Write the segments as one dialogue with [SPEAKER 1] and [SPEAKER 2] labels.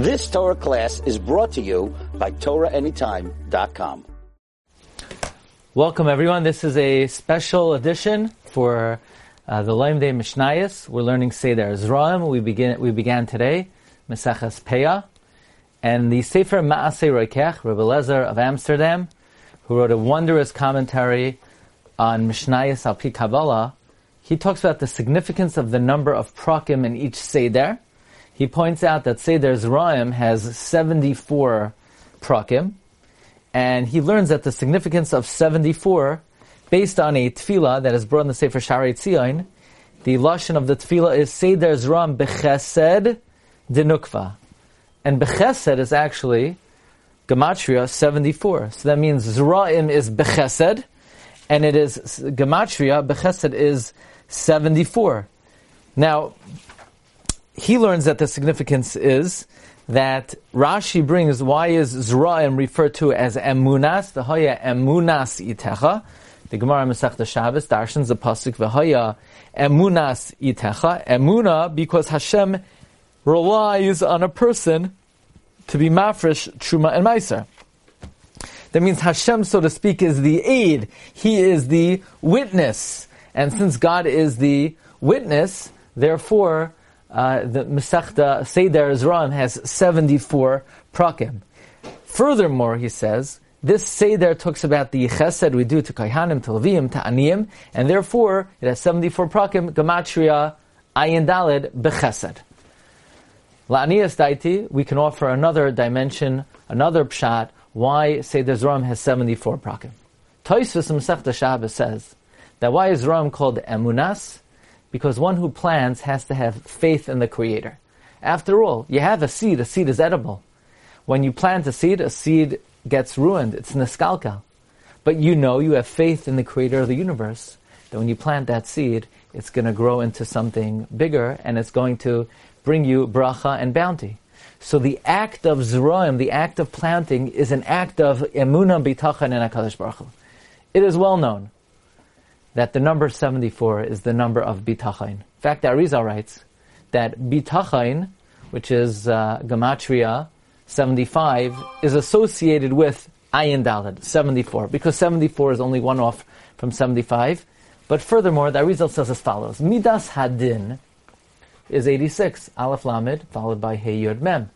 [SPEAKER 1] This Torah class is brought to you by TorahAnytime.com.
[SPEAKER 2] Welcome everyone. This is a special edition for uh, the Laim Day Mishnayos. We're learning Seder Zraim. We begin. We began today Meseches Peah, and the Sefer Maaseh Roikech, Rebbe Lezer of Amsterdam, who wrote a wondrous commentary on Mishnayos Al Pi Kabbalah. He talks about the significance of the number of prakim in each Seder. He points out that Seder Zraim has 74 prakim, and he learns that the significance of 74, based on a tefillah that is brought in the Sefer Shaarei Tzion, the lashon of the tefillah is Seder Zram Bechesed Dinukva. And Bechesed is actually Gematria 74. So that means Zraim is Bechesed, and it is Gematria, Bechesed is 74. Now, he learns that the significance is that Rashi brings why is Zra'im referred to as Emunas, the Hoya Emunas Itecha. The Gemara Masechta Shabbos darshans the pasuk v'Hoya Emunas Itecha. Emuna because Hashem relies on a person to be mafresh truma and meiser. That means Hashem, so to speak, is the aid. He is the witness, and since God is the witness, therefore uh, the Masechta Seder Zram has 74 prakim. Furthermore, he says, this Seder talks about the chesed we do to Kaihanim, to Levim, to Aniyim, and therefore it has 74 prakim, Gematria, Ayin Dalid, Bechesed. La'aniyas Daiti, we can offer another dimension, another pshat, why Seder Zram has 74 prakim. Toysvis Masechta Shabbos says that why is Zram called Emunas? Because one who plants has to have faith in the Creator. After all, you have a seed, a seed is edible. When you plant a seed, a seed gets ruined, it's niskalka. But you know, you have faith in the Creator of the universe, that when you plant that seed, it's going to grow into something bigger, and it's going to bring you bracha and bounty. So the act of zroim, the act of planting, is an act of emuna bitachan and HaKadosh Baruch Hu. It is well known that the number 74 is the number of Bitachain. In fact, Arizal writes that Bitachain, which is uh, Gematria 75, is associated with Ayin Dalad, 74, because 74 is only one off from 75. But furthermore, the Arizal says as follows, Midas Hadin is 86, Aleph Lamed, followed by Hey Yod Mem.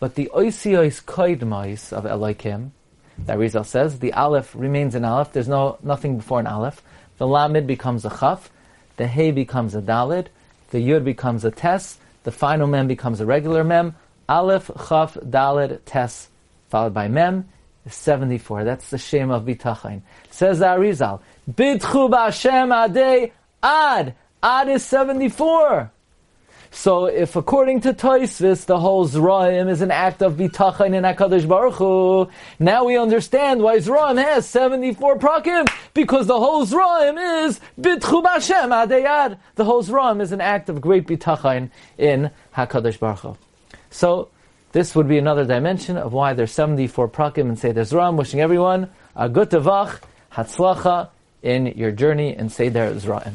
[SPEAKER 2] But the Oisiois Koidmais of Elohim, the Arizal says, the Aleph remains an Aleph, there's no nothing before an Aleph, the Lamed becomes a Chaf, the Hey becomes a Dalid, the Yud becomes a Tes, the final Mem becomes a regular Mem, Aleph, Chaf, Dalid, Tes, followed by Mem, is 74. That's the Shem of Bitachain. Says Arizal, Bidchu B'Hashem Adei Ad. Ad is 74. So if according to Toisvis, the whole Zraim is an act of bitachon in HaKadosh Baruch Hu, now we understand why Zraim has 74 prakim, because the whole Zraim is bitchu b'Hashem adeyad. The whole Zraim is an act of great bitachon in HaKadosh Baruch Hu. So, this would be another dimension of why there's 74 prakim and Seder Zraim. Wishing everyone a good tevach, hatzlacha in your journey in Seder Zraim.